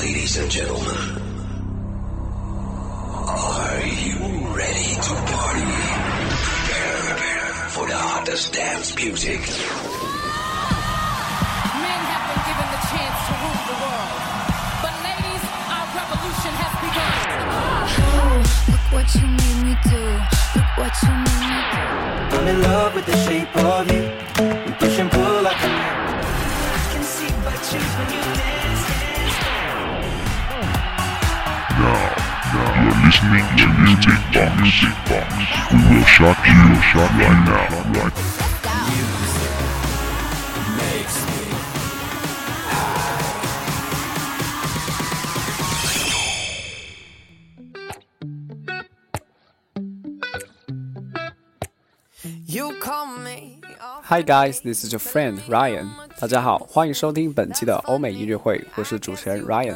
Ladies and gentlemen, are you ready to party? Prepare for the hottest dance music. Men have been given the chance to rule the world. But ladies, our revolution has begun. Look what you made me do. Look what you made me do. I'm in love with the shape of you. We push and pull like a magnet. I can see by change when you listening to Music Box. Music Box. We will shock you, shock right now. Right You call me. Hi guys, this is your friend Ryan。大家好，欢迎收听本期的欧美音乐会，我是主持人 Ryan。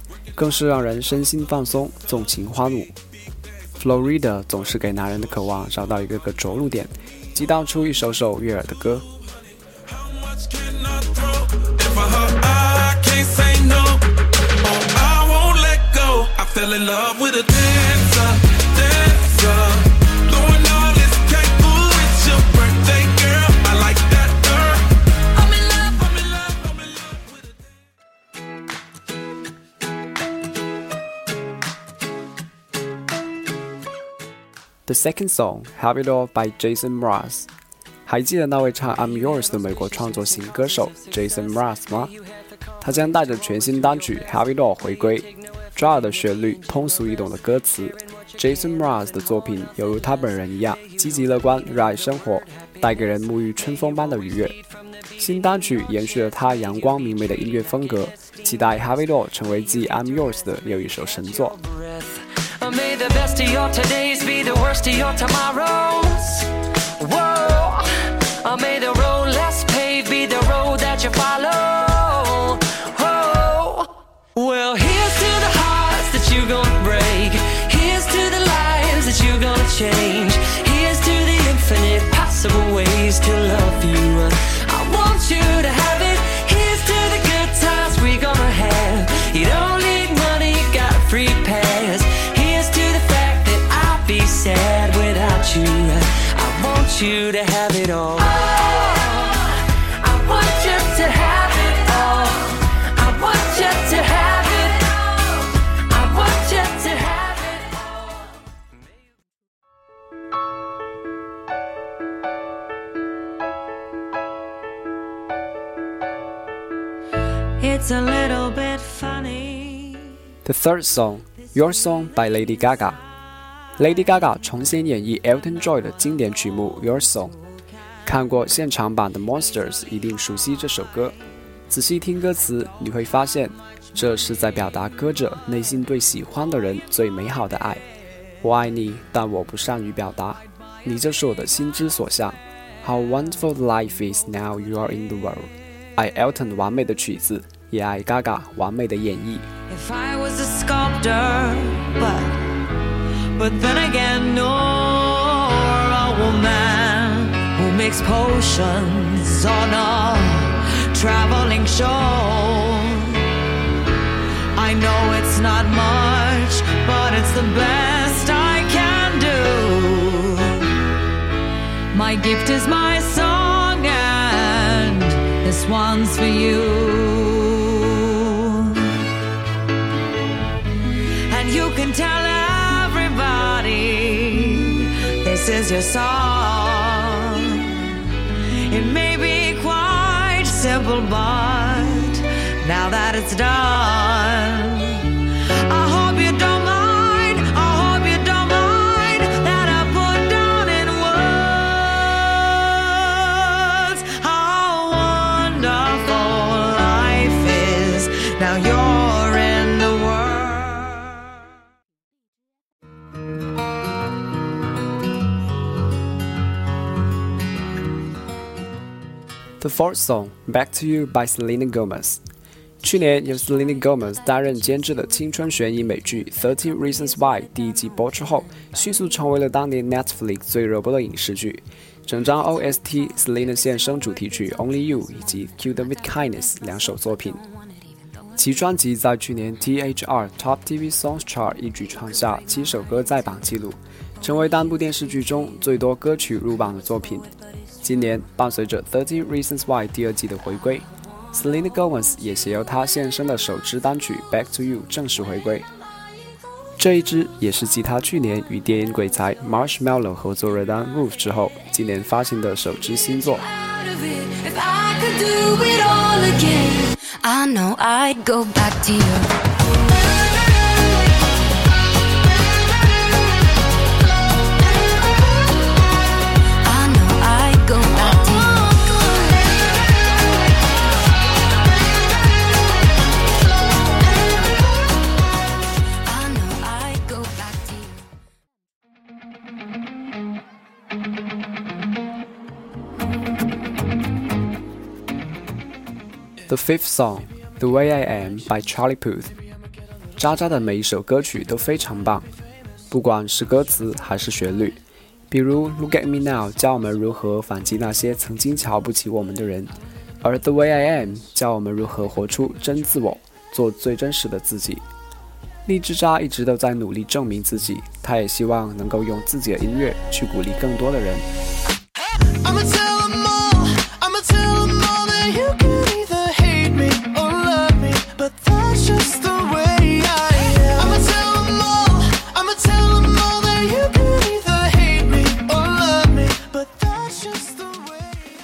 更是让人身心放松，纵情花怒。Florida 总是给男人的渴望找到一个个着陆点，激荡出一首首悦耳的歌。Fell in love with a dancer, dancer. The second song, Have It All by Jason Mraz。还记得那位唱《I'm Yours》的美国创作型歌手 Jason Mraz 吗？他将带着全新单曲《Have It All》回归，抓耳的旋律，通俗易懂的歌词。Jason Mraz 的作品犹如他本人一样，积极乐观，热爱生活，带给人沐浴春风般的愉悦。新单曲延续了他阳光明媚的音乐风格，期待《Have It All》成为继《I'm Yours》的又一首神作。May the best of your todays be the worst of your tomorrows. Whoa. Uh, May the road less paved be the road that you follow. Whoa. Well, here's to the hearts that you're gonna break. Here's to the lives that you're gonna change. The third song, Your Song by Lady Gaga。Lady Gaga 重新演绎 Elton John 的经典曲目《Your Song》。看过现场版的 Monsters 一定熟悉这首歌。仔细听歌词，你会发现，这是在表达歌者内心对喜欢的人最美好的爱。我爱你，但我不善于表达，你就是我的心之所向。How wonderful life is now you are in the world。爱 Elton 完美的曲子，也爱 Gaga 完美的演绎。 If I was a sculptor, but but then again, nor a woman who makes potions on a traveling show. I know it's not much, but it's the best I can do. My gift is my song, and this one's for you. Your song. It may be quite simple, but now that it's done, The fourth song, Back to You by Selena Gomez。去年由 Selena Gomez 担任监制的青春悬疑美剧《Thirteen Reasons Why》第一季播出后，迅速成为了当年 Netflix 最热播的影视剧。整张 OST Selena 现身主题曲《Only You》以及《Kill Them with Kindness》两首作品。其专辑在去年 THR Top TV Songs Chart 一举创下七首歌在榜纪录，成为单部电视剧中最多歌曲入榜的作品。今年伴随着《Thirteen Reasons Why》第二季的回归，Selena Gomez 也携由她现身的首支单曲《Back to You》正式回归。这一支也是继她去年与电音鬼才 Marshmello 合作热单《Roof》之后，今年发行的首支新作。I know I'd go back to you. The fifth song, The Way I Am by Charlie Puth。渣渣的每一首歌曲都非常棒，不管是歌词还是旋律。比如《Look at Me Now》教我们如何反击那些曾经瞧不起我们的人，而《The Way I Am》教我们如何活出真自我，做最真实的自己。荔枝渣一直都在努力证明自己，他也希望能够用自己的音乐去鼓励更多的人。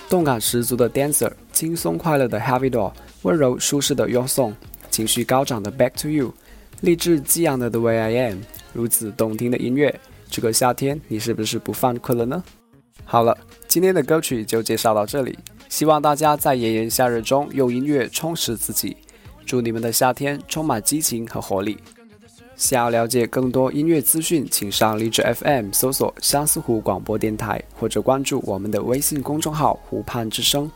动感十足的 Dancer，轻松快乐的 Heavy Doll，温柔舒适的 Your Song，情绪高涨的 Back to You，励志激昂的 The Way I Am，如此动听的音乐，这个夏天你是不是不犯困了呢？好了，今天的歌曲就介绍到这里，希望大家在炎炎夏日中用音乐充实自己，祝你们的夏天充满激情和活力。想要了解更多音乐资讯，请上荔枝 FM 搜索相思湖广播电台，或者关注我们的微信公众号“湖畔之声”。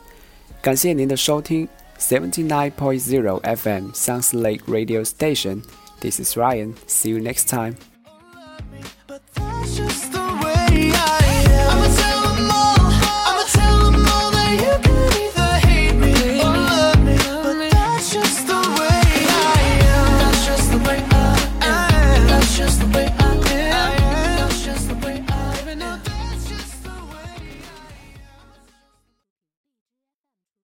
感谢您的收听，Seventy Nine Point Zero FM 相思 Lake Radio Station。This is Ryan. See you next time.